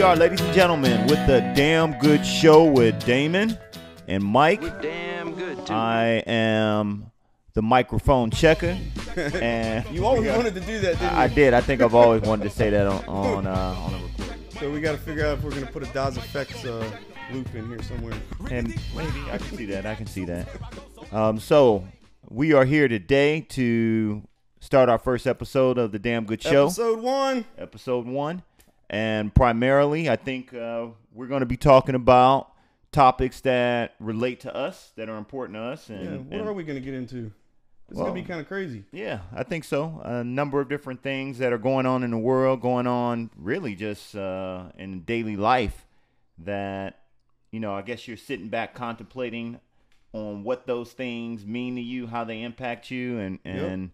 we are, ladies and gentlemen, with the Damn Good Show with Damon and Mike. We're damn good too. I am the microphone checker, and You always wanted to do that, didn't you? I did. I think I've always wanted to say that on on uh, on a recording. So we got to figure out if we're gonna put a Daz Effects uh, loop in here somewhere. And maybe I can see that. I can see that. Um, so we are here today to start our first episode of the Damn Good Show, Episode one. episode one, and primarily, I think uh, we're going to be talking about topics that relate to us, that are important to us, and, Yeah. What and- are we gonna get into? This is Well- gonna be kind of crazy. Yeah, I think so. A number of different things that are going on in the world, going on really just uh, in daily life that, you know, I guess you're sitting back contemplating on what those things mean to you, how they impact you, and and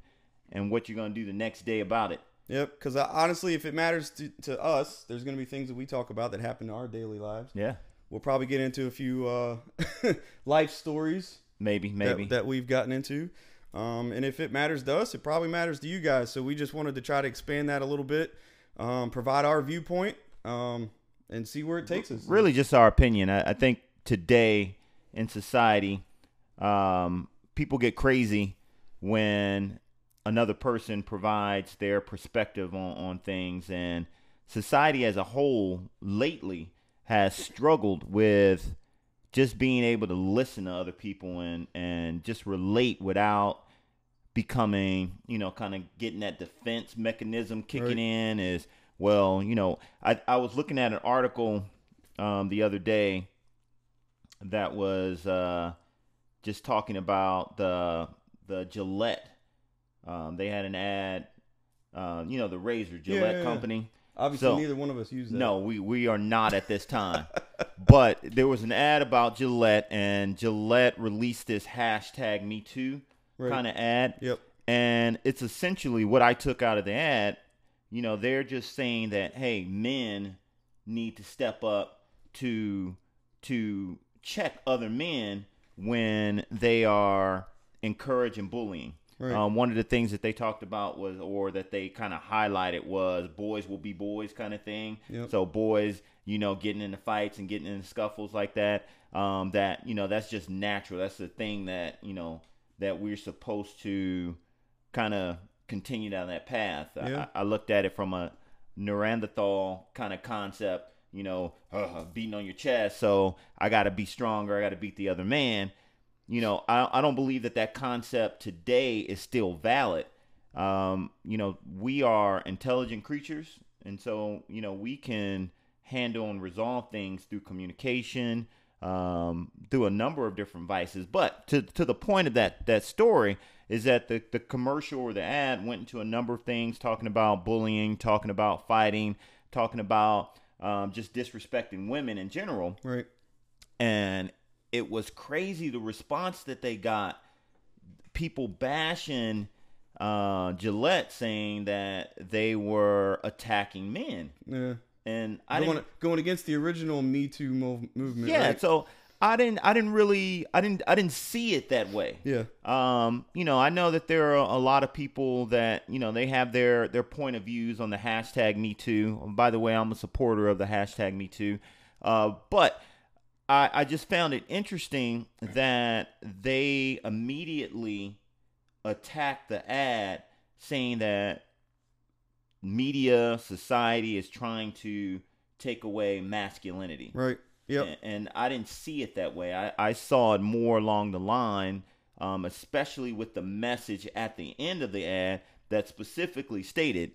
and what you're going to do the next day about it. Yep. Because honestly, if it matters to, to us, there's gonna be things that we talk about that happen in our daily lives. Yeah, We'll probably get into a few uh, life stories maybe, maybe. that, that we've gotten into. Um, and if it matters to us, it probably matters to you guys. So we just wanted to try to expand that a little bit, um, provide our viewpoint, um, and see where it takes us. really just our opinion. I, I think today in society, um, people get crazy when another person provides their perspective on, on things, and society as a whole lately has struggled with just being able to listen to other people and and just relate without becoming you know kind of getting that defense mechanism kicking Right. in is well you know i i was looking at an article um the other day that was uh just talking about the the Gillette um they had an ad uh, you know the razor Gillette yeah, yeah. company Obviously, So- neither one of us use that. no, we, we are not at this time. but there was an ad about Gillette, and Gillette released this hashtag Me Too Right. kind of ad. Yep. And it's essentially what I took out of the ad. You know, they're just saying that hey, men need to step up to to check other men when they are encouraging bullying. Right. Um, one of the things that they talked about was, or that they kind of highlighted was, boys will be boys kind of thing. Yep. So boys, you know, getting into fights and getting into scuffles like that. Um, that you know, that's just natural. That's the thing that you know that we're supposed to kind of continue down that path. I- Yeah. I, I looked at it from a Neanderthal kind of concept. You know, uh, beating on your chest. So I got to be stronger. I got to beat the other man you know, I, I don't believe that that concept today is still valid. Um, you know, we are intelligent creatures, and so you know we can handle and resolve things through communication, um, through a number of different vices. But to to the point of that that story is that the the commercial or the ad went into a number of things, talking about bullying, talking about fighting, talking about um, just disrespecting women in general Right. and it was crazy the response that they got. People bashing uh, Gillette, saying that they were attacking men, Yeah. and I going, didn't. going against the original Me Too mov- movement. Yeah, right? so I didn't. I didn't really. I didn't. I didn't see it that way. yeah. Um, you know, I know that there are a lot of people that you know they have their their point of views on the hashtag Me Too. By the way, I'm a supporter of the hashtag Me Too, uh, but I, I just found it interesting that they immediately attacked the ad, saying that media society is trying to take away masculinity. Right. Yeah. A- And I didn't see it that way. I, I saw it more along the line, um, especially with the message at the end of the ad that specifically stated,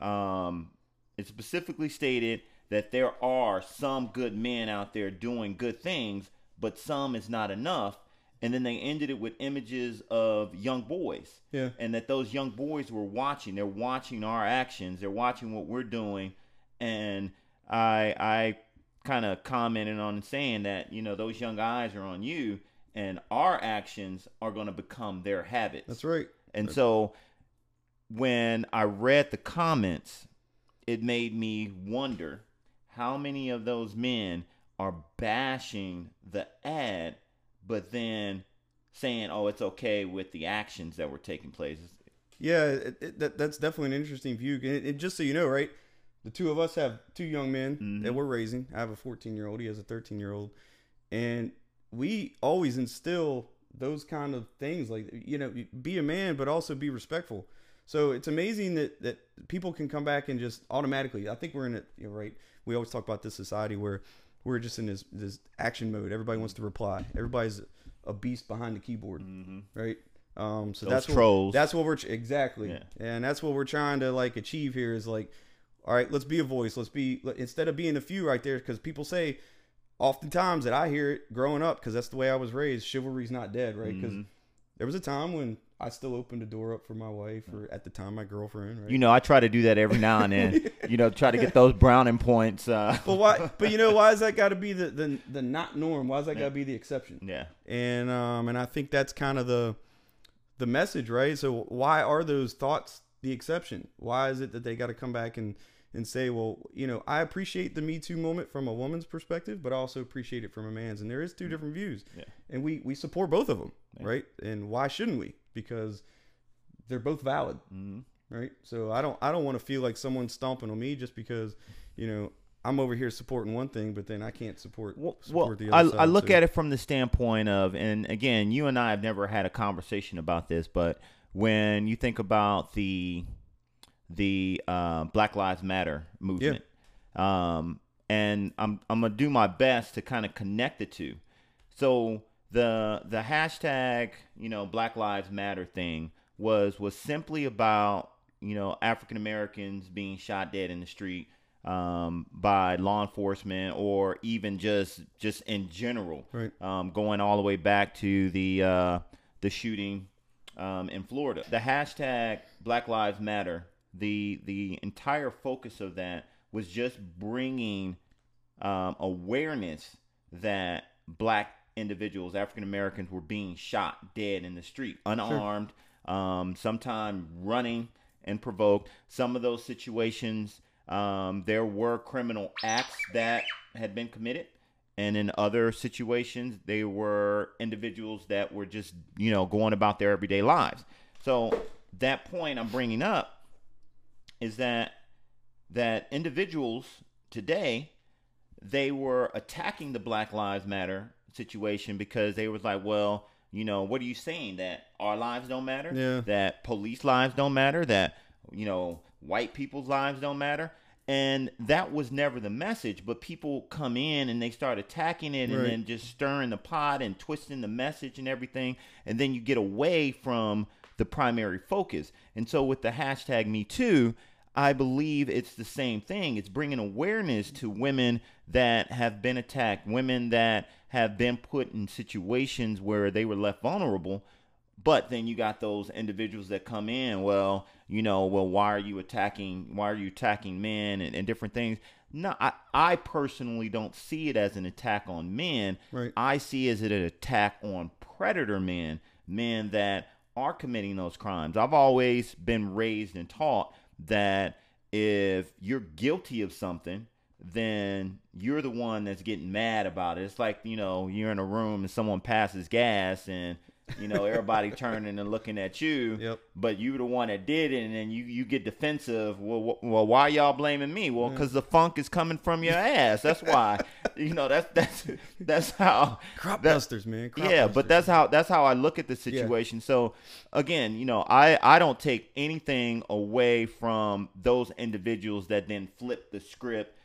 um, it specifically stated that there are some good men out there doing good things, but some is not enough. And then they ended it with images of young boys Yeah. and that those young boys were watching. They're watching our actions. They're watching what we're doing, and I I kind of commented on saying that you know those young eyes are on you, and our actions are going to become their habits. That's right. And so when I read the comments, it made me wonder how many of those men are bashing the ad, but then saying, "Oh, it's okay with the actions that were taking place." Yeah, it, it, that, that's definitely an interesting view. And, and just so you know, right, the two of us have two young men Mhm. that we're raising. I have a 14 year old. He has a 13 year old, and we always instill those kind of things like you know be a man but also be respectful so it's amazing that that people can come back and just automatically i think we're in it you know, right we always talk about this society where we're just in this this action mode everybody wants to reply everybody's a beast behind the keyboard Mhm. right um so Those that's trolls. what that's what we're exactly Yeah. and that's what we're trying to like achieve here is like all right let's be a voice let's be instead of being a few right there because people say oftentimes that i hear it growing up because that's the way i was raised chivalry's not dead right because Mhm. there was a time when i still opened the door up for my wife or at the time my girlfriend right You know, I try to do that every now and then. you know, try to get those browning points. Uh, but why but you know why is that got to be the, the the not norm why is that got to be the exception yeah. and um and I think that's kind of the the message, right? So why are those thoughts the exception? Why is it that they got to come back and and say, well, you know, I appreciate the Me Too moment from a woman's perspective, but I also appreciate it from a man's, and there is two different views, Yeah. and we we support both of them, Yeah. right? And why shouldn't we? Because they're both valid, Mhm. right? So I don't I don't want to feel like someone's stomping on me just because, you know. I'm over here supporting one thing, but then I can't support support well the I, other side. I look so- at it from the standpoint of, and again, you and I have never had a conversation about this, but when you think about the the uh, Black Lives Matter movement, um, and I'm I'm gonna do my best to kind of connect the two. So the the hashtag, you know, Black Lives Matter thing was was simply about you know African Americans being shot dead in the street um, by law enforcement or even just just in general, Right. um, going all the way back to the uh, the shooting um, in Florida. The hashtag Black Lives Matter. The the entire focus of that was just bringing um, awareness that black individuals, African Americans, were being shot dead in the street, unarmed, um, sometime running and provoked. Some of those situations, um, there were criminal acts that had been committed. And in other situations, they were individuals that were just, you know, going about their everyday lives. So that point I'm bringing up is that that individuals today they were attacking the Black Lives Matter situation because they was like, well, you know, what are you saying that our lives don't matter? Yeah. That police lives don't matter? That you know, white people's lives don't matter? And that was never the message, but people come in and they start attacking it and then just stirring the pot and twisting the message and everything, and then you get away from the primary focus. And so with the hashtag Me Too, I believe it's the same thing. It's bringing awareness to women that have been attacked, women that have been put in situations where they were left vulnerable. But then you got those individuals that come in, well, you know, well, why are you attacking? Why are you attacking men and, and different things? No, I, I personally don't see it as an attack on men. Right. I see it as an attack on predator men, men that are committing those crimes. I've always been raised and taught that if you're guilty of something, then you're the one that's getting mad about it. It's like, you know, you're in a room and someone passes gas and you know, everybody turning and looking at you, Yep. but you're the one that did it, and then you, you get defensive. Well, wh- well, why y'all blaming me? Well, mm. because the funk is coming from your ass. That's why. you know, that's that's that's how Crop that- dusters, man. Crop yeah, but that's how that's how I look at the situation. So again, you know, I I don't take anything away from those individuals that then flip the script.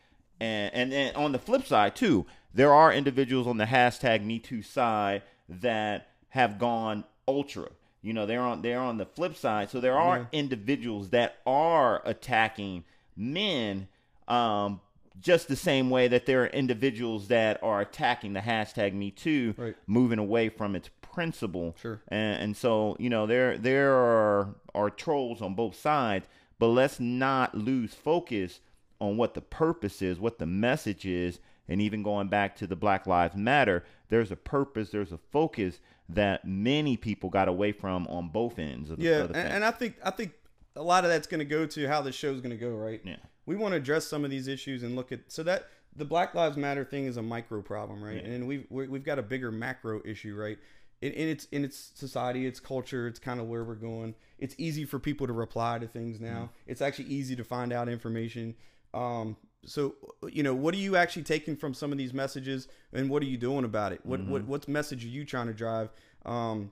And and then on the flip side too, there are individuals on the hashtag Me Too side that have gone ultra. You know, they're on they're on the flip side. So there are Yeah. individuals that are attacking men um, just the same way that there are individuals that are attacking the hashtag Me Too, Right. moving away from its principle. Sure. And, and so you know there there are are trolls on both sides, but let's not lose focus on what the purpose is, what the message is, and even going back to the Black Lives Matter, there's a purpose, there's a focus that many people got away from on both ends of the, Yeah, of and, the fence. and I think I think a lot of that's going to go to how the show's going to go, right? Yeah. We want to address some of these issues and look at so that the Black Lives Matter thing is a micro problem, right? Yeah. And we've we- we've got a bigger macro issue, right? In, in its in its society, its culture, it's kind of where we're going. It's easy for people to reply to things now. Mm-hmm. It's actually easy to find out information. Um, so you know, what are you actually taking from some of these messages, and what are you doing about it? What Mm-hmm. what what message are you trying to drive? Um,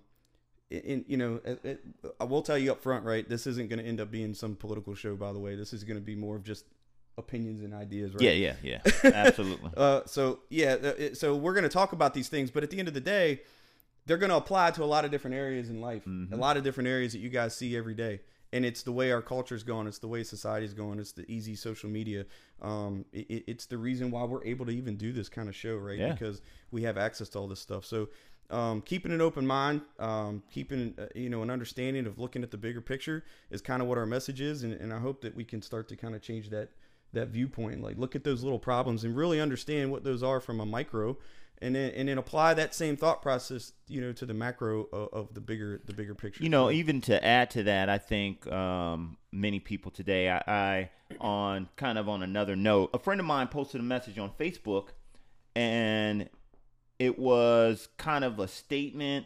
in you know, it, it, I will tell you up front, right? This isn't going to end up being some political show, by the way. This is going to be more of just opinions and ideas, right? Yeah, yeah, yeah. Absolutely. Uh, so yeah, so we're going to talk about these things, but at the end of the day, they're going to apply to a lot of different areas in life, a lot of different areas that you guys see every day. And it's the way our culture's going. It's the way society's going. It's the easy social media. Um, it, it- it's the reason why we're able to even do this kind of show, right? Yeah. Because we have access to all this stuff. So, um, keeping an open mind, um, keeping uh, you know an understanding of looking at the bigger picture is kind of what our message is, and, and I hope that we can start to kind of change that that viewpoint. Like look at those little problems and really understand what those are from a micro, and then and then apply that same thought process, you know, to the macro of, of the bigger the bigger picture. You know, even to add to that, I think um, many people today, I, I, on kind of on another note, a friend of mine posted a message on Facebook, and it was kind of a statement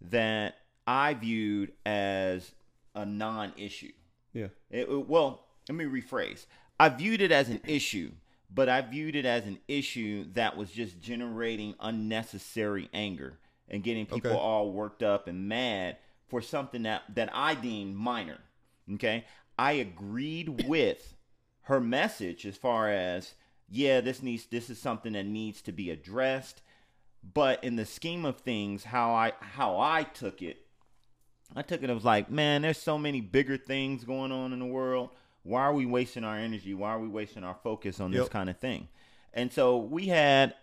that I viewed as a non-issue. yeah, It, it- well, let me rephrase. I viewed it as an issue, but I viewed it as an issue that was just generating unnecessary anger and getting people Okay. all worked up and mad for something that that I deemed minor. Okay? I agreed with her message as far as yeah, this needs this is something that needs to be addressed, but in the scheme of things how I how I took it I took it. I was like, man, there's so many bigger things going on in the world. Why are we wasting our energy? Why are we wasting our focus on this kind of thing? And so we had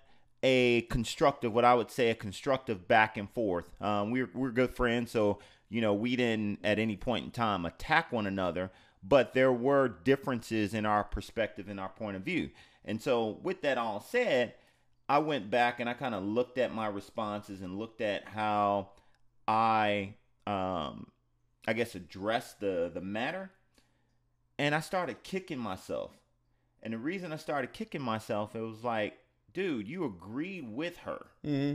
a constructive, what I would say, a constructive back and forth. Um, we're we're good friends, so you know we didn't at any point in time attack one another, but there were differences in our perspective and our point of view. And so, with that all said, I went back and I kind of looked at my responses and looked at how I, um, I guess, addressed the the matter, and I started kicking myself. And the reason I started kicking myself, it was like, dude, you agreed with her. hmm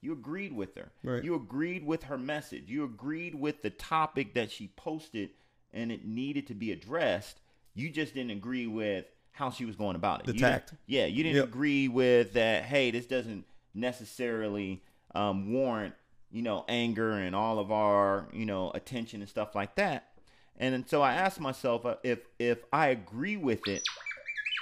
You agreed with her. Right. You agreed with her message. You agreed with the topic that she posted and it needed to be addressed. You just didn't agree with how she was going about it. The You tact. Yeah, you didn't Yep. agree with that, hey, this doesn't necessarily um, warrant, you know, anger and all of our, you know, attention and stuff like that. And so I asked myself uh, if if I agree with it,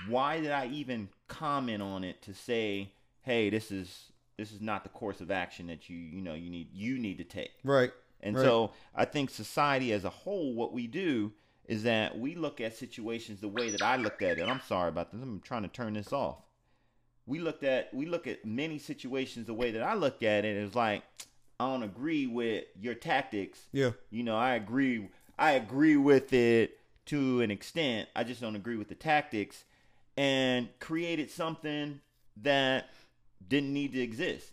why did I even comment on it to say, "Hey, this is this is not the course of action that you you know you need you need to take." right, And Right. so I think society as a whole, what we do is that we look at situations the way that I looked at it. I'm sorry about this. I'm trying to turn this off. We looked at we look at many situations the way that I look at it is like I don't agree with your tactics. yeah, You know, I agree I agree with it to an extent. I just don't agree with the tactics and created something that didn't need to exist.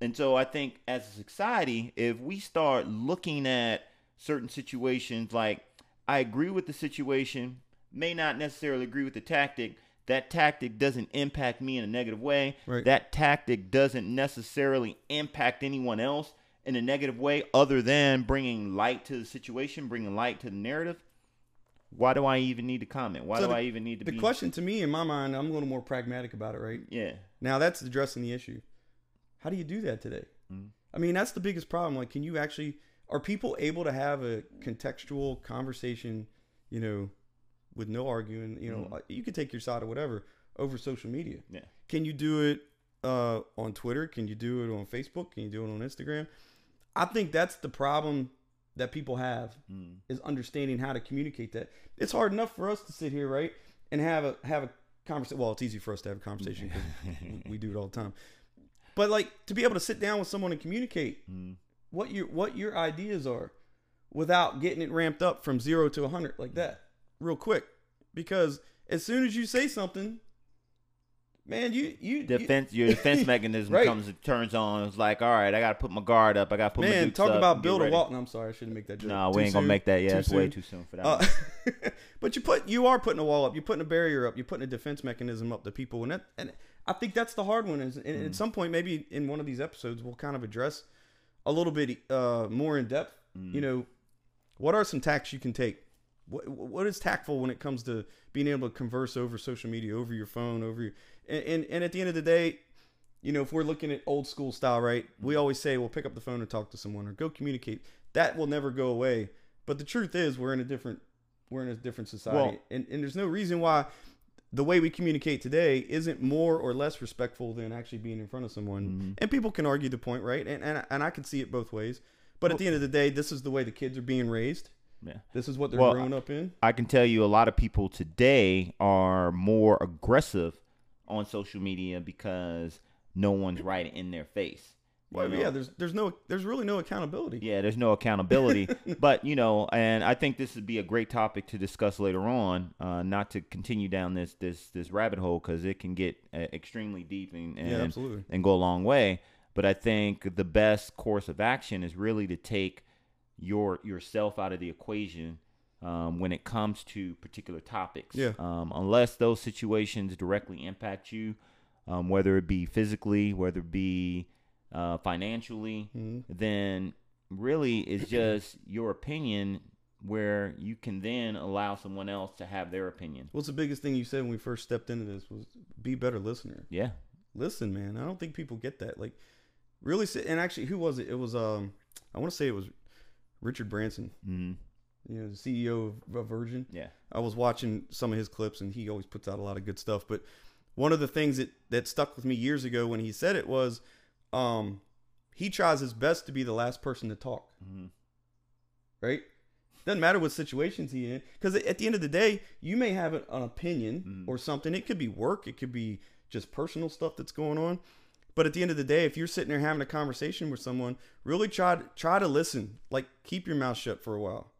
And so I think as a society, if we start looking at certain situations like I agree with the situation, may not necessarily agree with the tactic, that tactic doesn't impact me in a negative way. Right. That tactic doesn't necessarily impact anyone else in a negative way other than bringing light to the situation, bringing light to the narrative. Why do I even need to comment? Why So do the- I even need to be. the be question to me in my mind, I'm a little more pragmatic about it, right? Yeah. Now that's addressing the issue. How do you do that today? Mm. I mean, that's the biggest problem. Like, can you actually are people able to have a contextual conversation, you know, with no arguing? You know, Mm. uh you could take your side or whatever over social media. Yeah. Can you do it uh, on Twitter? Can you do it on Facebook? Can you do it on Instagram? I think that's the problem that people have Mm. is understanding how to communicate that. It's hard enough for us to sit here, right, and have a have a conversation. Well, it's easy for us to have a conversation because we, do it all the time. But like to be able to sit down with someone and communicate Mm. what your what your ideas are without getting it ramped up from zero to a hundred like that real quick. Because as soon as you say something, man, you you you- defense your defense mechanism Right. comes turns on. It's like, all right, I gotta put my guard up. I gotta put my man, dukes talk up about build a wall. No, I'm sorry, I shouldn't make that joke. No, Too we ain't gonna soon? make that. Yeah, Too it's way soon? too soon for that. Uh, but you put you are putting a wall up. You're putting a barrier up. You're putting a defense mechanism up to people, and that and I think that's the hard one. Is and Mm. at some point, maybe in one of these episodes, we'll kind of address a little bit uh, more in depth. Mm. You know, what are some tacks you can take what, what is tactful when it comes to being able to converse over social media, over your phone, over your and, and, and at the end of the day, you know, if we're looking at old school style, right? We always say, well, pick up the phone and talk to someone or go communicate. That will never go away. But the truth is, we're in a different we're in a different society, Well- and and there's no reason why the way we communicate today isn't more or less respectful than actually being in front of someone. Mm-hmm. And people can argue the point, right? And and and I can see it both ways. But at the end of the day, this is the way the kids are being raised. Yeah. This is what they're Well, growing up in. I can tell you a lot of people today are more aggressive on social media because no one's right in their face. Well, know? yeah, there's there's no there's really no accountability. Yeah, there's no accountability. but, you know, and I think this would be a great topic to discuss later on, uh, not to continue down this this this rabbit hole because it can get uh, extremely deep and, and, Yeah, absolutely. and go a long way. But I think the best course of action is really to take your yourself out of the equation um, when it comes to particular topics. Yeah. Um, unless those situations directly impact you, um, whether it be physically, whether it be uh, financially, Mhm. then really it's just your opinion where you can then allow someone else to have their opinion. What's the biggest thing you said when we first stepped into this was be better listener. Yeah. Listen, man. I don't think people get that. Like, really. Sit, and actually, who was it? It was um, I want to say it was Richard Branson. hmm You know, the CEO of, Virgin. Yeah. I was watching some of his clips, and he always puts out a lot of good stuff. But one of the things that that stuck with me years ago when he said it was, um, he tries his best to be the last person to talk. hmm right? Doesn't matter what situations he in, because at the end of the day, you may have an, opinion Mhm. or something. It could be work, it could be just personal stuff that's going on. But at the end of the day, if you're sitting there having a conversation with someone, really try to try to listen. Like keep your mouth shut for a while.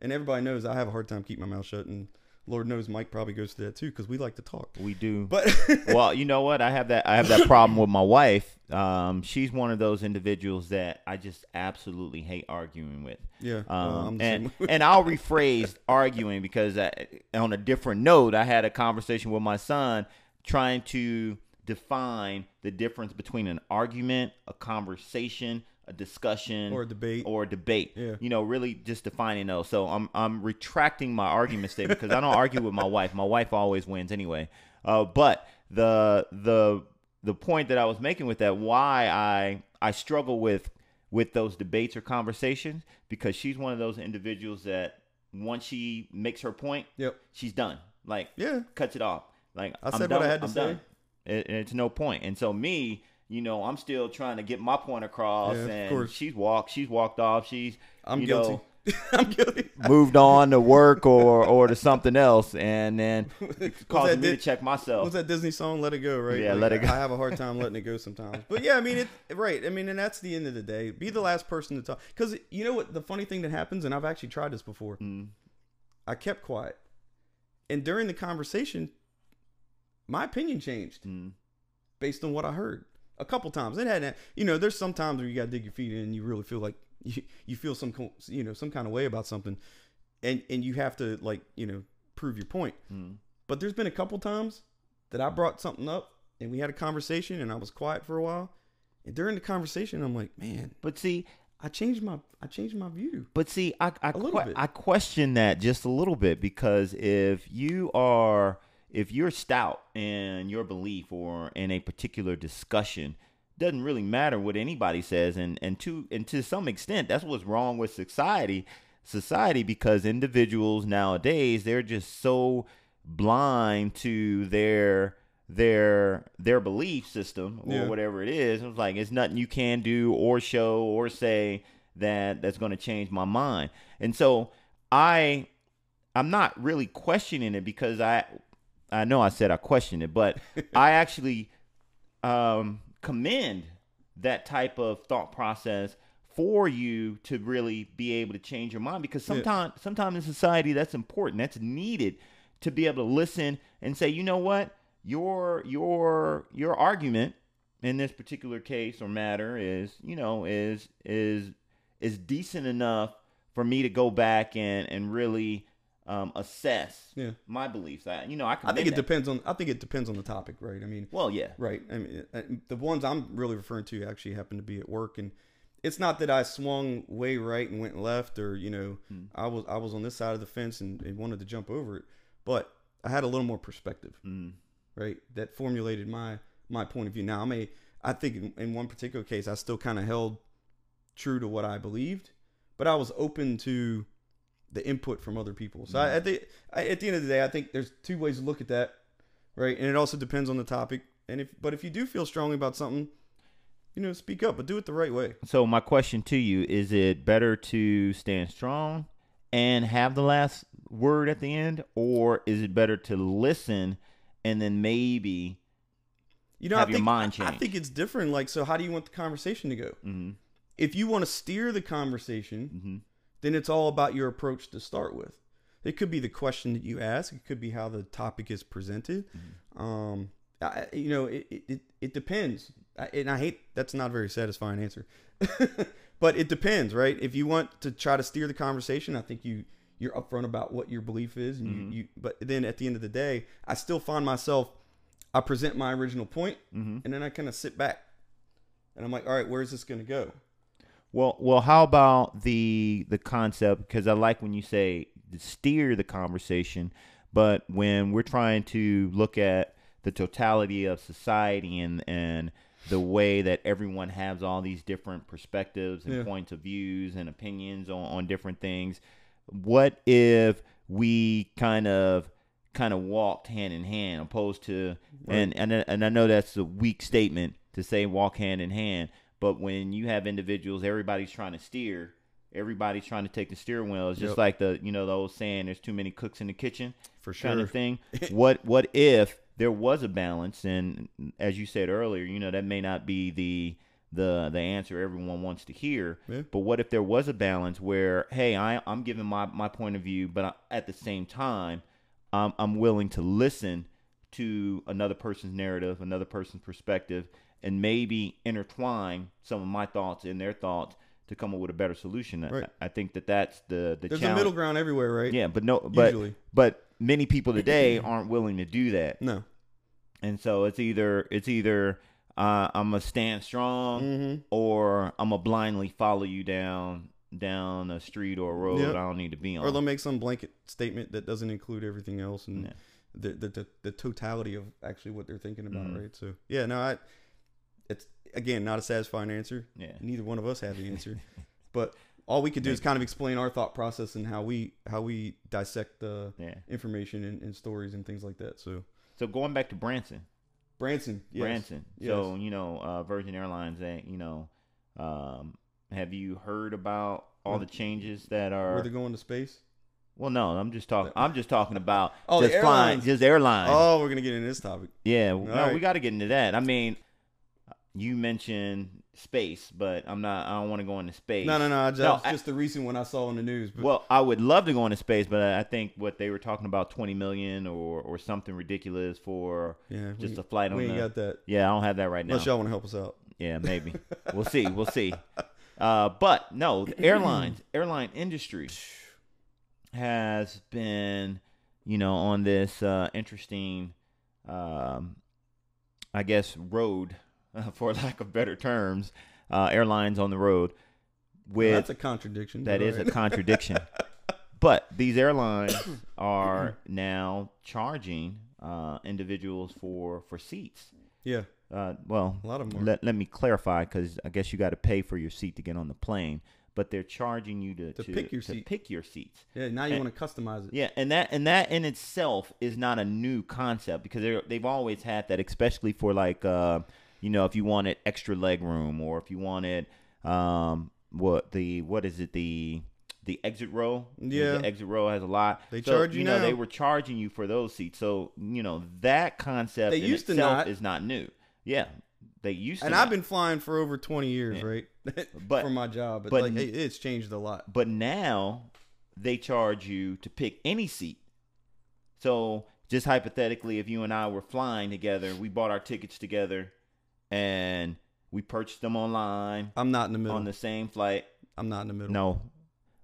And everybody knows I have a hard time keeping my mouth shut, and Lord knows Mike probably goes through that too because we like to talk. We do. But well, you know what? I have that. I have that problem with my wife. Um, she's one of those individuals that I just absolutely hate arguing with. yeah, Um, the and and I'll rephrase arguing because I, on a different note, I had a conversation with my son trying to define the difference between an argument, a conversation, a discussion, or a debate. or a debate. Yeah. You know, really just defining those. So I'm I'm retracting my argument statement because I don't argue with my wife. My wife always wins anyway. Uh, but the the the point that I was making with that why I I struggle with with those debates or conversations because she's one of those individuals that once she makes her point, Yep. she's done. Like Yeah. cuts it off. Like I I'm said done, what I had to I'm say. Done. It, it's no point. And so me, you know, I'm still trying to get my point across, Yeah, of and course. she's walked. She's walked off. She's I'm you guilty. know, I'm guilty. moved on to work or or to something else, and then causing me di- to check myself. What's that Disney song? Let it go, right? Yeah, Let It Go. I have a hard time letting it go sometimes. But yeah, I mean, it right. I mean, and that's the end of the day. Be the last person to talk. Because you know what? The funny thing that happens, and I've actually tried this before. Mm, I kept quiet, and during the conversation, my opinion changed mm, based on what I heard a couple times. It had, you know, there's some times where you got to dig your feet in, and you really feel like you, you feel some, you know, some kind of way about something, and and you have to like, you know, prove your point. mm. But there's been a couple times that I brought something up and we had a conversation and I was quiet for a while. And during the conversation, I'm like, man, But see, I changed my I changed my view. But see, I I, A little que-. I question that just a little bit because if you are if you're stout in your belief or in a particular discussion, doesn't really matter what anybody says, and and to and to some extent, that's what's wrong with society. Society because individuals nowadays they're just so blind to their their their belief system or Yeah. whatever it is. It's like it's nothing you can do or show or say that that's going to change my mind. And so I I'm not really questioning it because I I know I said I questioned it, but I actually um commend that type of thought process for you to really be able to change your mind because Yeah. sometimes sometimes in society that's important that's needed to be able to listen and say you know what your your your argument in this particular case or matter is you know is is is decent enough for me to go back and and really um, assess Yeah. my beliefs I, you know I, I think it that. depends on I think it depends on the topic, right? I mean, well yeah right. I mean, uh, the ones I'm really referring to actually happen to be at work and it's not that I swung way right and went left, or you know, Hmm. I was I was on this side of the fence and, and wanted to jump over it, but I had a little more perspective, Mm. right? That formulated my my point of view. Now I may I think in, in one particular case I still kind of held true to what I believed, but I was open to the input from other people. So I, I think I, at the end of the day, I think there's two ways to look at that, right? And it also depends on the topic. And if but if you do feel strongly about something, you know, speak up, but do it the right way. So my question to you is: It better to stand strong and have the last word at the end, or is it better to listen and then maybe? You know, Have I your think, mind I- I think it's different. Like, so how do you want the conversation to go? hmm If you want to steer the conversation, hmm then it's all about your approach to start with. It could be the question that you ask. It could be how the topic is presented. Mm-hmm. Um, I, you know, it, it, it, depends. I, and I hate that's not a very satisfying answer, but it depends, right? If you want to try to steer the conversation, I think you you're upfront about what your belief is, and Mhm. you, you. But then at the end of the day, I still find myself. I present my original point, hmm and then I kind of sit back, and I'm like, all right, where's this going to go? Well, well, how about the the concept? Because I like when you say steer the conversation, but when we're trying to look at the totality of society and and the way that everyone has all these different perspectives and Yeah. points of views and opinions on, on different things, what if we kind of kind of walked hand in hand opposed to and and and I know that's a weak statement to say walk hand in hand, but when you have individuals, everybody's trying to steer, everybody's trying to take the steering wheel. It's just Yep. like the you know the old saying, "There's too many cooks in the kitchen." For sure. kind of thing. what what if there was a balance? And as you said earlier, you know that may not be the the the answer everyone wants to hear. Yeah. But what if there was a balance where, hey, I I'm giving my my point of view, but I, at the same time, I'm I'm willing to listen to another person's narrative, another person's perspective, and maybe intertwine some of my thoughts and their thoughts to come up with a better solution. I- Right. I, think that that's the the There's challenge. a middle ground everywhere, right? Yeah, but no, but Usually. but many people today aren't willing to do that, No. and so it's either it's either uh, I'm gonna stand strong Mm-hmm. or I'm gonna blindly follow you down down a street or a road Yep. I don't need to be on. Or they'll make some blanket statement that doesn't include everything else and Yeah. the, the the the totality of actually what they're thinking about, Mhm. right? So yeah, no, I it's again not a satisfying answer. yeah, Neither one of us have the answer, but all we could do is kind of explain our thought process and how we how we dissect the yeah. information and, and stories and things like that. So So going back to Branson, Branson, yes. Branson. So you know, uh, Virgin Airlines. that you know, um, have you heard about all the changes that where are? they're going to space. Well, no, I'm just talking. I'm just talking about Oh, the just flying, airlines. just airlines. Oh, we're gonna get into this topic. Yeah, no, right. we got to get into that. I mean, you mentioned space, but I'm not. I don't want to go into space. No, no, no. Just, No, I- just the recent one I saw in the news. But Well, I would love to go into space, but I think what they were talking about 20 million or or something ridiculous for yeah, just we, a flight on we ain't the. got that. yeah, I don't have that right now. Unless y'all want to help us out. Yeah, maybe. we'll see. We'll see. Uh, but no, the airlines, airline industry has been, you know, on this uh, interesting, um, I guess, road, for lack of better terms, uh, airlines on the road. With That's a contradiction. that but a contradiction. but these airlines are now charging uh, individuals for for seats. yeah, Uh, well, a lot of. Are. let, let me clarify because I guess you got to pay for your seat to get on the plane, but they're charging you to, To pick your to seat. pick your seats. yeah, now you and- want to customize it. Yeah, and that and that in itself is not a new concept because they they've always had that, especially for like uh, you know if you wanted extra leg room or if you wanted um what the what is it the the exit row Yeah. the exit row has a lot They So, charge you know now. they were charging you for those seats so you know that concept They used to itself not. is not new yeah they used to And. I've been flying for over 20 years, Yeah. right? But- for my job, but, but- like it, it's changed a lot. But now they charge you to pick any seat. So just hypothetically, if you and I were flying together, we bought our tickets together, and we purchased them online I'm not in the middle. on the same flight. I'm not in the middle. No,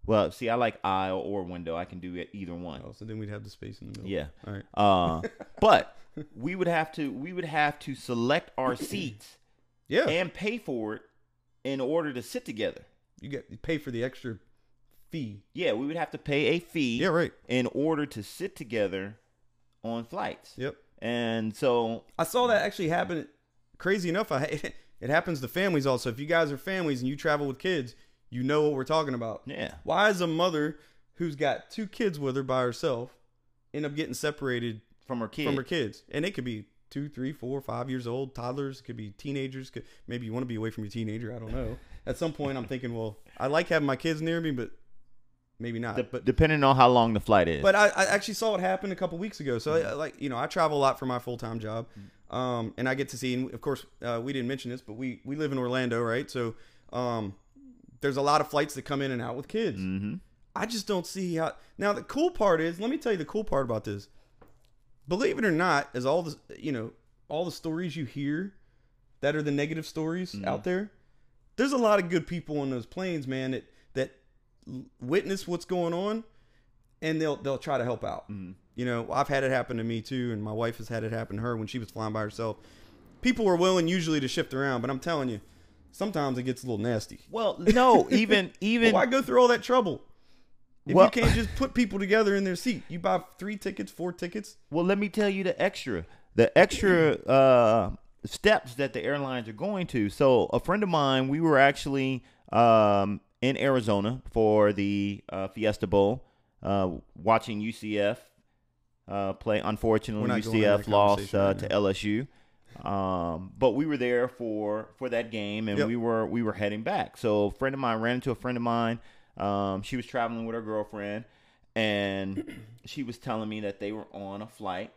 well, see, I like aisle or window. I can do it either one. Oh, so then we'd have the space in the middle. Yeah. All right. Uh, but we would have to we would have to select our seats Yeah. and pay for it in order to sit together. You get you pay for the extra fee. Yeah, we would have to pay a fee Yeah, right. in order to sit together on flights. Yep. And so, I saw that actually happen. Crazy enough, I it happens to families also. If you guys are families and you travel with kids, you know what we're talking about. yeah. Why is a mother who's got two kids with her by herself end up getting separated From her kid. from her kids? And it could be two, three, four, five years old, toddlers, it could be teenagers. Could maybe you want to be away from your teenager. I don't know. At some point, I'm thinking, well, I like having my kids near me, but maybe not. De- but depending on how long the flight is. but I, I actually saw it happen a couple weeks ago. So I, like you know, I travel a lot for my full time job, mm. Um, and I get to see. And of course, uh, we didn't mention this, but we we live in Orlando, right? So um, there's a lot of flights that come in and out with kids. hmm I just don't see how. Now the cool part is, let me tell you the cool part about this. Believe it or not, is all the you know all the stories you hear that are the negative stories Mhm. out there. There's a lot of good people on those planes, man. That that witness what's going on, and they'll they'll try to help out. hmm You know, I've had it happen to me too, and my wife has had it happen to her when she was flying by herself. People are willing usually to shift around, but I'm telling you, sometimes it gets a little nasty. Well, no, even even Why go through all that trouble? If Well- you can't just put people together in their seat, you buy three tickets, four tickets. Well, let me tell you the extra, the extra uh, steps that the airlines are going to. So, a friend of mine, we were actually um, in Arizona for the uh, Fiesta Bowl, uh, watching UCF uh, play. Unfortunately, We're not going into UCF lost uh, to. LSU. Um, but we were there for for that game, and Yep. we were we were heading back. So, a friend of mine ran into a friend of mine. Um, she was traveling with her girlfriend, and she was telling me that they were on a flight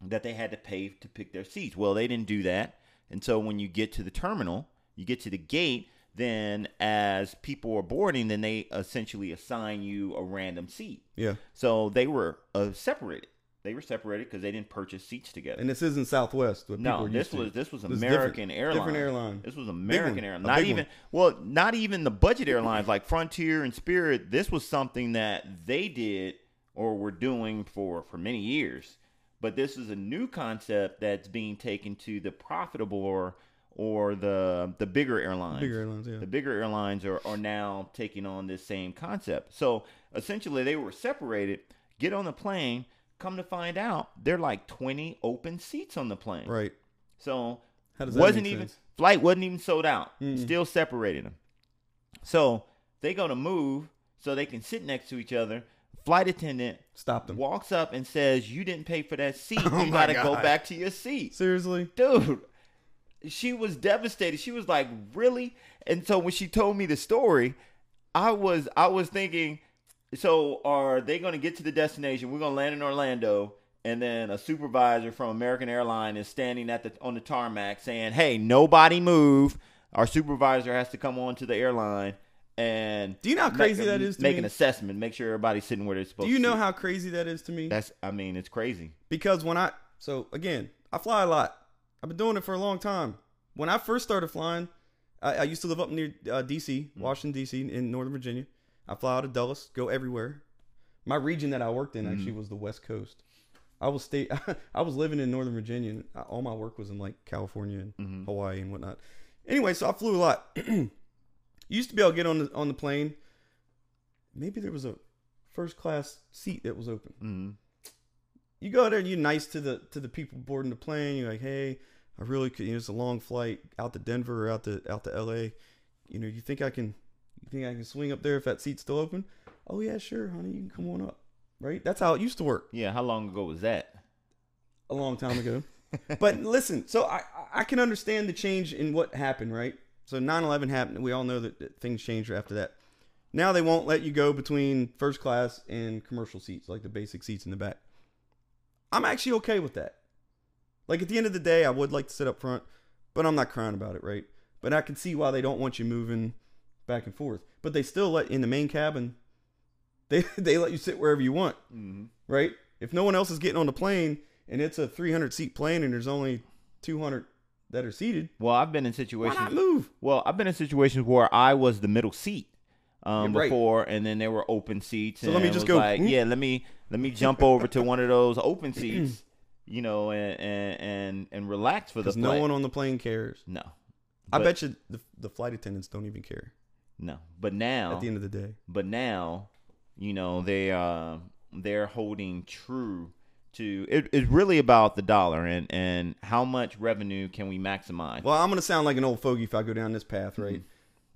that they had to pay to pick their seats. Well, they didn't do that. And so when you get to the terminal, you get to the gate, then as people are boarding, then they essentially assign you a random seat. Yeah, So they were uh, separated. They were separated because they didn't purchase seats together. and this isn't Southwest. No, this used to. was this was This American different. Airlines. Different airline. This was American. Airlines. Not even one. well, not even the budget airlines like Frontier and Spirit. This was something that they did or were doing for for many years. But this is a new concept that's being taken to the profitable or or the the bigger airlines. Bigger airlines, yeah. The bigger airlines are, are now taking on this same concept. So essentially, they were separated. Get on the plane. Come to find out, they're like twenty open seats on the plane. Right. So How does that wasn't even sense? flight wasn't even sold out. Mm. Still separated them. So they go to move so they can sit next to each other. Flight attendant Stop them. walks up and says, "You didn't pay for that seat. Oh you got to go back to your seat." Seriously? dude she was devastated she was like really and so when she told me the story i was i was thinking so are they going to get to the destination we're going to land in orlando and then a supervisor from american airline is standing at the on the tarmac saying hey nobody move our supervisor has to come on to the airline and Do you know how make- crazy that is to make me? an assessment make sure everybody's sitting where they're supposed to be. Do you know sit. how crazy that is to me? that's i mean it's crazy because when I so again, I fly a lot. I've been doing it for a long time. When I first started flying, I, I used to live up near uh, D.C., Washington D.C. in Northern Virginia. I fly out of Dulles, go everywhere. My region that I worked in actually was the West Coast. I was state. I was living in Northern Virginia, and I- all my work was in like California and Mhm. Hawaii and whatnot. Anyway, so I flew a lot. used to be able to get on the on the plane. Maybe there was a first class seat that was open hmm you go there and you're nice to the to the people boarding the plane. You're like, hey, I really could. You know, it's a long flight out to Denver or out to out to L.A. You know, you think I can? You think I can swing up there if that seat's still open? Oh yeah, sure, honey, you can come on up. Right? That's how it used to work yeah how long ago was that a long time ago. but listen, so I I can understand the change in what happened, right? So 9/11 happened. We all know that, that things changed after that. Now they won't let you go between first class and commercial seats, like the basic seats in the back. I'm actually okay with that. Like at the end of the day, I would like to sit up front, but I'm not crying about it, right? But I can see why they don't want you moving back and forth. But they still let in the main cabin. They they let you sit wherever you want mm-hmm. right? If no one else is getting on the plane and it's a 300 seat plane and there's only 200 that are seated, Well, I've been in situations. why not move? Well, I've been in situations where I was the middle seat um, right. before, and then there were open seats. So and let me just go, Like, "Hmm." yeah, let me let me jump over to one of those open seats, you know, and and and, and relax for the no one on the plane cares. no, I But- bet you the, the flight attendants don't even care. No, but now at the end of the day. but now you know they uh they're holding true to it, it's really about the dollar and and how much revenue can we maximize. Well, I'm gonna sound like an old fogey if I go down this path, right?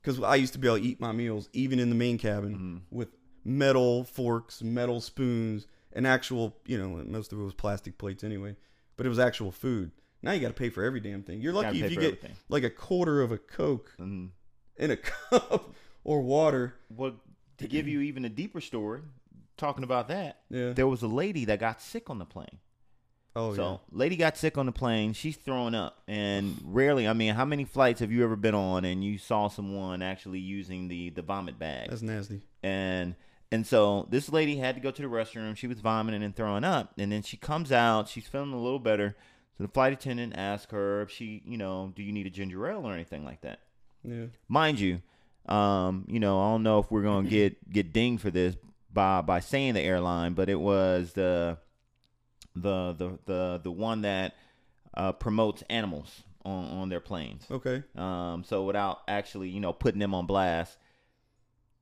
Because I used to be able to eat my meals even in the main cabin with metal forks, metal spoons, and actual, you know, most of it was plastic plates anyway, but it was actual food. Now you got to pay for every damn thing. You're lucky pay if you get everything. like a quarter of a Coke Mhm. in a cup or water. well to give you even a deeper story talking about that Yeah. there was a lady that got sick on the plane Oh yeah so yeah. lady got sick on the plane she's throwing up and rarely i mean how many flights have you ever been on and you saw someone actually using the the vomit bag That's nasty. and and so this lady had to go to the restroom. She was vomiting and throwing up, and then she comes out. She's feeling a little better. So the flight attendant asked her if she, you know, do you need a ginger ale or anything like that? Yeah. Mind you, um, you know, I don't know if we're gonna get get dinged for this by by saying the airline, but it was the the the the the one that uh, promotes animals on on their planes. Okay. Um, so without actually, you know, putting them on blast,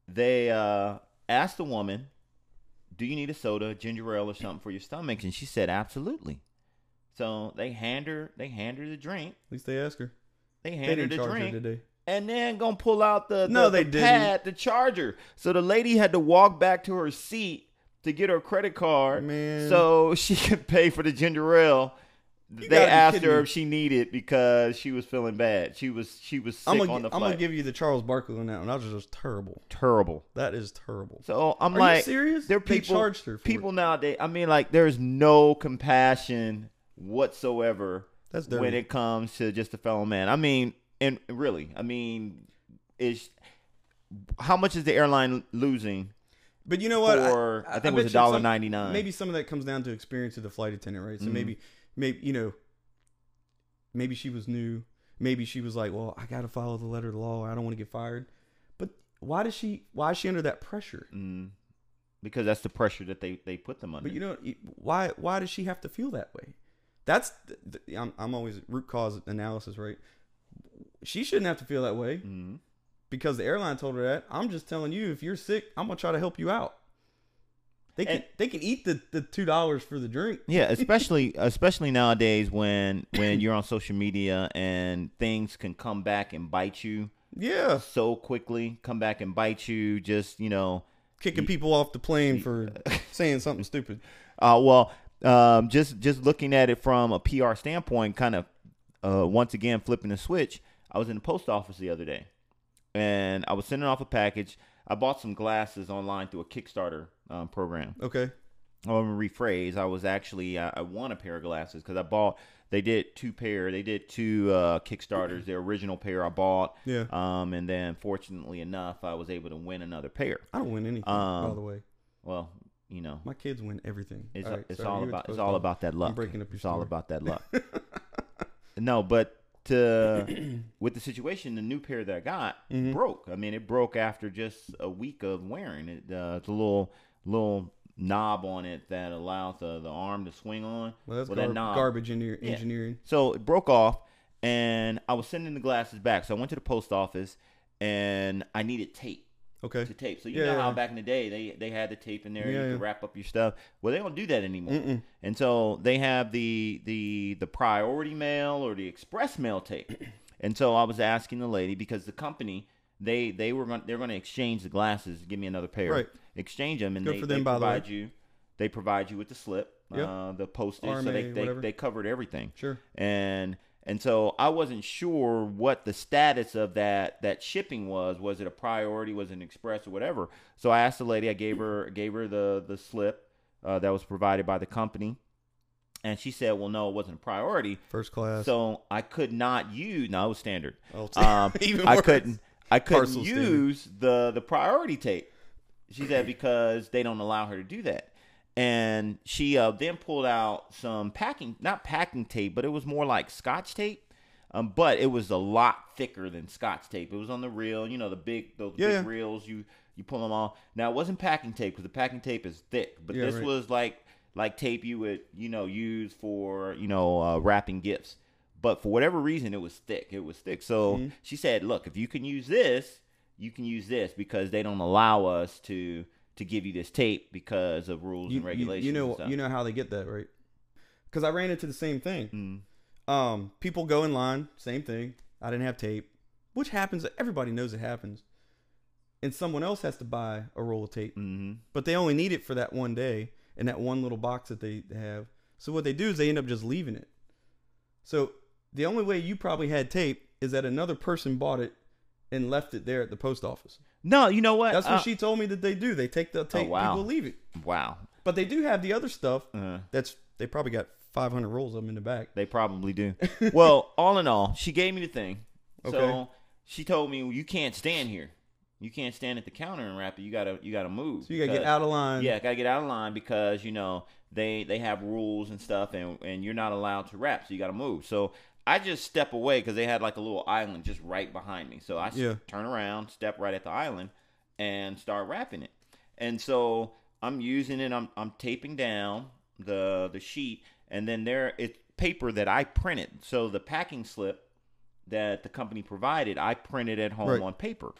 they uh, asked the woman, "Do you need a soda, ginger ale, or something for your stomach?" And she said, "Absolutely." So they hand her, they hand her the drink. At least they ask her. They They hand her didn't the charge drink, her today. and then gonna pull out the, the No, they the didn't. pad, the charger. So the lady had to walk back to her seat to get her credit card, Man. so she could pay for the ginger ale. You they asked her if she needed because she was feeling bad. She was she was sick I'm gonna, on the gi- I'm gonna give you the Charles Barkley on that one. That was just terrible. terrible. That is terrible. So I'm Are like, you serious? There are They people, charged her for people nowadays. I mean, like, there's no compassion whatsoever That's dirty. when it comes to just a fellow man. I mean, and really, I mean, is how much is the airline losing But you know what? for? I, think it was a dollar ninety nine. Maybe some of that comes down to experience of the flight attendant, right? So Mhm. maybe, maybe you know, maybe she was new. Maybe she was like, "Well, I got to follow the letter of the law. I don't want to get fired." But why does she? Why is she under that pressure? mm, because that's the pressure that they they put them under. But you know, why? Why does she have to feel that way? That's the, the, I'm I'm always root cause analysis, right? She shouldn't have to feel that way Mhm. because the airline told her that. I'm just telling you, if you're sick, I'm gonna try to help you out. They can And- they can eat the, the two dollars for the drink. Yeah, especially especially nowadays when when you're on social media and things can come back and bite you Yeah, so quickly, come back and bite you. Just you know, kicking people off the plane for saying something stupid. uh, well, um, just just looking at it from a PR standpoint, kind of uh, once again flipping the switch. I was in the post office the other day, and I was sending off a package. I bought some glasses online through a Kickstarter um, program. Okay, I'm gonna rephrase. I was actually I, I won a pair of glasses because I bought. They did two pair. They did two uh, Kickstarters. The original pair I bought. Yeah. Um, and then fortunately enough, I was able to win another pair. I don't win anything. by Um, the way, Well, you know, my kids win everything. it's All right, it's sorry, all about it's all about that luck. breaking up your It's all about that luck. no, but to with the situation, the new pair that I got Mhm. broke. I mean, it broke after just a week of wearing it. Uh, it's a little little knob on it that allows the, the arm to swing on. Well, that's Well, that knob- garbage engineer- Yeah. engineering. So it broke off, and I was sending the glasses back. So I went to the post office, and I needed tape Okay. to tape. So you Yeah, know how yeah. back in the day they they had the tape in there. Yeah, you could wrap up your stuff. Well, they don't do that anymore. Mm-mm. And so they have the the the priority mail or the express mail tape. And so I was asking the lady because the company they they were going they're going to exchange the glasses, give me another pair, Right. exchange them, and Good they, them, they by the provide you they provide you with the slip, Yeah. uh, the postage, so they they, whatever. they covered everything Sure. and and so I wasn't sure what the status of that that shipping was. Was it a priority? Was it an express or whatever? So I asked the lady. I gave her gave her the the slip uh, that was provided by the company, and she said, "Well, no, it wasn't a priority." First class. So I could not use. No, it was standard. Oh, Um, even I couldn't. I couldn't Parcel standard. use the the priority tape. She said because they don't allow her to do that. And she uh, then pulled out some packing, not packing tape, but it was more like Scotch tape. Um, but it was a lot thicker than Scotch tape. It was on the reel, you know, the big those Yeah, big reels. You you pull them off. Now it wasn't packing tape because the packing tape is thick, but Yeah, this right. was like like tape you would you know use for you know uh, wrapping gifts. but for whatever reason, it was thick. It was thick. So Mhm. she said, "Look, if you can use this, you can use this because they don't allow us to to give you this tape because of rules You, and regulations." you know, and stuff. you know how they get that, right? Because I ran into the same thing. Mm. Um, people go in line, same thing. I didn't have tape, which happens. Everybody knows it happens. And someone else has to buy a roll of tape, hmm but they only need it for that one day in that one little box that they have. So what they do is they end up just leaving it. So the only way you probably had tape is that another person bought it and left it there at the post office. No, you know what? That's what Uh, she told me that they do. They take the tape, wow. people leave it. Wow. But they do have the other stuff. Uh, That's they probably got 500 rolls of them in the back. they probably do. well, all in all, she gave me the thing. Okay. So she told me you can't stand here. You can't stand at the counter and wrap it. You gotta you gotta move. So you gotta get because- out of line. Yeah, gotta get out of line because you know they they have rules and stuff, and and you're not allowed to rap, so you gotta move. So I just step away because they had like a little island just right behind me. So I Yeah. turn around, step right at the island, and start wrapping it. And so I'm using it. I'm I'm taping down the the sheet, and then there it's paper that I printed. So the packing slip that the company provided, I printed at home Right. on paper.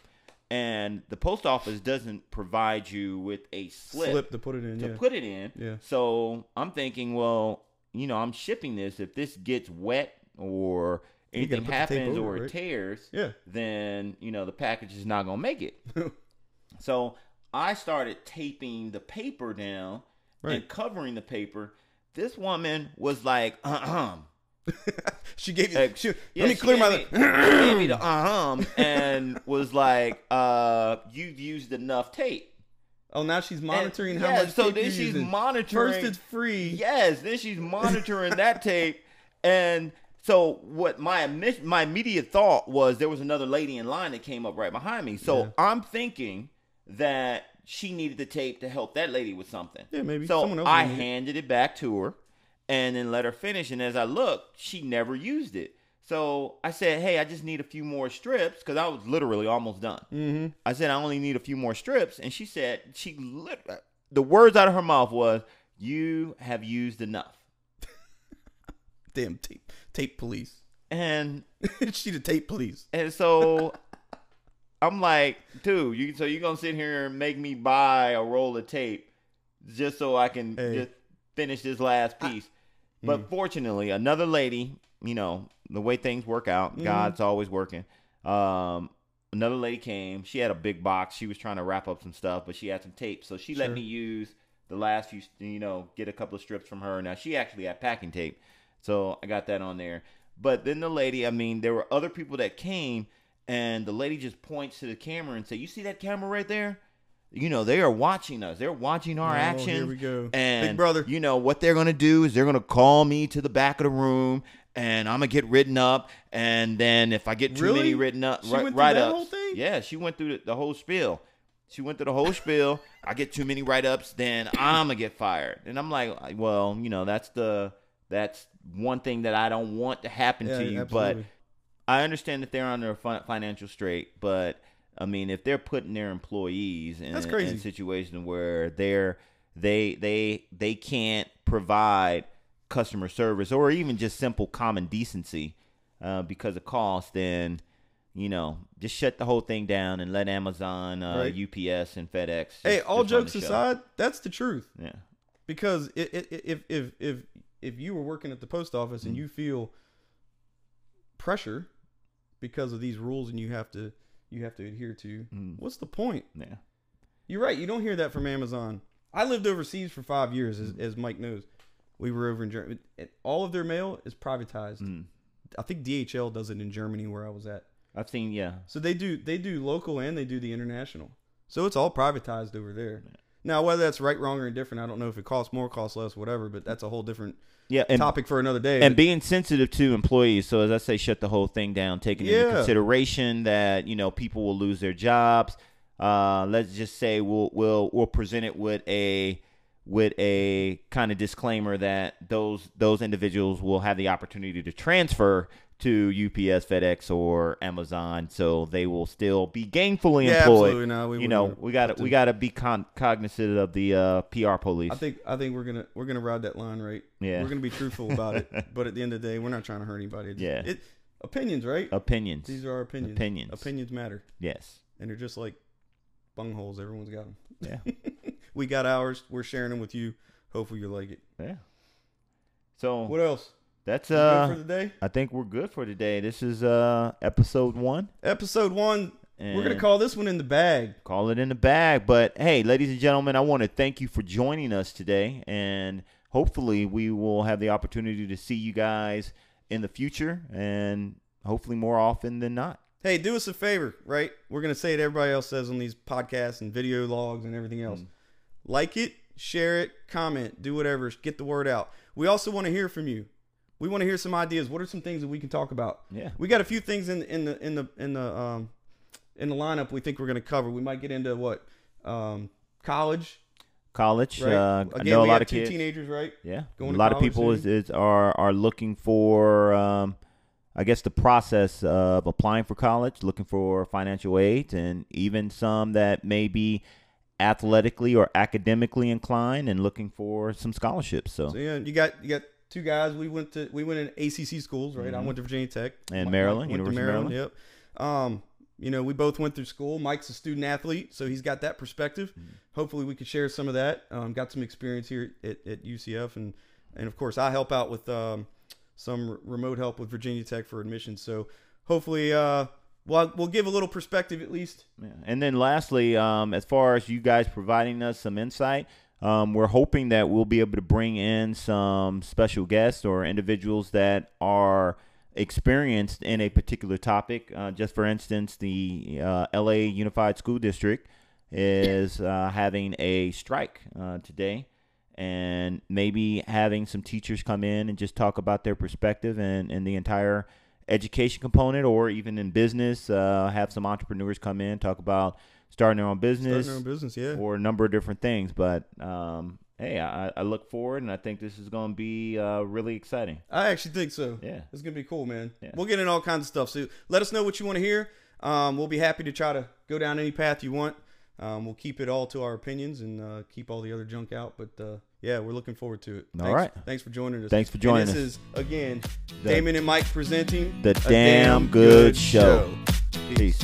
And the post office doesn't provide you with a slip, slip to put it in. to yeah. put it in. Yeah. So I'm thinking, well, you know, I'm shipping this. If this gets wet or anything put the tape happens over or it, right? tears, yeah. then you know the package is not gonna make it. so I started taping the paper down Right. and covering the paper. This woman was like, uh huh." she gave you. Uh, she, yeah, let me clear my. me, gave me the uh huh and was like, uh, you've used enough tape. oh, now she's monitoring And- how yeah, much. So then she's using. monitoring. First, it's free. Yes, then she's monitoring that tape, and so what? My my immediate thought was there was another lady in line that came up right behind me. So Yeah. I'm thinking that she needed the tape to help that lady with something. Yeah, maybe So someone else. I need it. handed it back to her, and then let her finish. And as I looked, she never used it. So I said, "Hey, I just need a few more strips because I was literally almost done." Mhm. I said, "I only need a few more strips," and she said, "She lit- the words out of her mouth was, you have used enough." Damn tape, tape police. And she the tape police. and so I'm like, dude, you so you gonna sit here and make me buy a roll of tape just so I can Hey. just finish this last piece. but Mm. fortunately, another lady, you know, the way things work out, Mhm. God's always working. Um, another lady came. She had a big box. She was trying to wrap up some stuff, but she had some tape, so she let me use the last few, you know, get a couple of strips from her. Now she actually had packing tape, so I got that on there. But then the lady, I mean, there were other people that came, and the lady just points to the camera and say, "You see that camera right there? You know, they are watching us. They're watching our Oh, action. Here we go. And Big brother. you know what they're gonna do is they're gonna call me to the back of the room, and I'm gonna get written up. And then if I get too Really? many written up, She right, went through write that whole thing? yeah, she went through the, the whole spiel. She went through the whole spiel. I get too many write ups, then I'm gonna get fired. And I'm like, well, you know, that's the that's one thing that I don't want to happen Yeah, to you, absolutely. but I understand that they're under a financial strait, but I mean, if they're putting their employees in, That's in crazy. a situation where they're they they they can't provide customer service or even just simple common decency uh, because of cost, then you know just shut the whole thing down and let Amazon, uh, Right. UPS, and FedEx. hey, all jokes aside, that's the truth. yeah, Because if if if if you were working at the post office and Mm. you feel pressure because of these rules and you have to you have to adhere to, Mm. what's the point? yeah, You're right. You don't hear that from Amazon. I lived overseas for five years, Mm. as, as Mike knows. We were over in Germany. All of their mail is privatized. Mm. I think DHL does it in Germany, where I was at. I've seen yeah. So they do they do local and they do the international. So it's all privatized over there. Now whether that's right, wrong, or indifferent, I don't know if it costs more, costs less, whatever. But that's a whole different Yeah, and topic for another day. and But- being sensitive to employees. So as I say, shut the whole thing down, taking into consideration that you know people will lose their jobs. Uh, let's just say we'll we'll we'll present it with a with a kind of disclaimer that those those individuals will have the opportunity to transfer to UPS, FedEx, or Amazon, so they will still be gainfully Yeah, employed. absolutely. No, we you know, we got to we got to be con- cognizant of the uh, PR police. I think I think we're gonna we're gonna ride that line right. Yeah. We're gonna be truthful about it, but at the end of the day, we're not trying to hurt anybody. It's- Yeah. It opinions, right? Opinions. These are our opinions. Opinions. Opinions matter, yes. and they're just like bungholes. Everyone's got them. Yeah. We got ours. We're sharing them with you. Hopefully you like it. yeah. So What else? That's uh for the day. I think we're good for today. This is uh episode 1 Episode one. and We're gonna call this one in the bag. call it in the bag. But hey, ladies and gentlemen, I want to thank you for joining us today and hopefully we will have the opportunity to see you guys in the future and hopefully more often than not. Hey, do us a favor, right? We're gonna say it. Everybody else says on these podcasts and video logs and everything else. Mm. Like it, share it, comment, do whatever. Get the word out. We also want to hear from you. We want to hear some ideas. What are some things that we can talk about? Yeah. We got a few things in in the in the in the um in the lineup we think we're gonna cover. We might get into what um college, College, right? uh, I Again, know a lot of two kids. teenagers, right? Yeah, going a lot of people is, is are are looking for, um, I guess, the process of applying for college, looking for financial aid, and even some that may be athletically or academically inclined and looking for some scholarships. So, So yeah, you got you got two guys. We went to we went in ACC schools, right? I Mhm. went to Virginia Tech And Maryland, went to University of Yep. Um, you know, we both went through school. Mike's a student athlete, so he's got that perspective. Mm-hmm. Hopefully, we could share some of that. Um, got some experience here at, at UCF, and and of course, I help out with um, some r- remote help with Virginia Tech for admissions. So hopefully, uh, well, we'll give a little perspective at least. Yeah. And then lastly, um, as far as you guys providing us some insight, um, we're hoping that we'll be able to bring in some special guests or individuals that are experienced in a particular topic. Uh, just for instance, the uh, LA Unified School District is uh, having a strike uh, today. And maybe having some teachers come in and just talk about their perspective and, and the entire education component or even in business uh, have some entrepreneurs come in talk about starting their own business Starting our own business, yeah. or a number of different things but um, hey I, I look forward and i think this is going to be uh, really exciting I actually think so. yeah It's gonna be cool, man. Yeah. We'll get in all kinds of stuff. So let us know what you want to hear. Um, we'll be happy to try to go down any path you want. Um, we'll keep it all to our opinions and uh, keep all the other junk out. But uh, yeah, we're looking forward to it. All Thanks, right. Thanks for joining us. Thanks for And joining this us. is again The- Damon and Mike presenting the a damn good show peace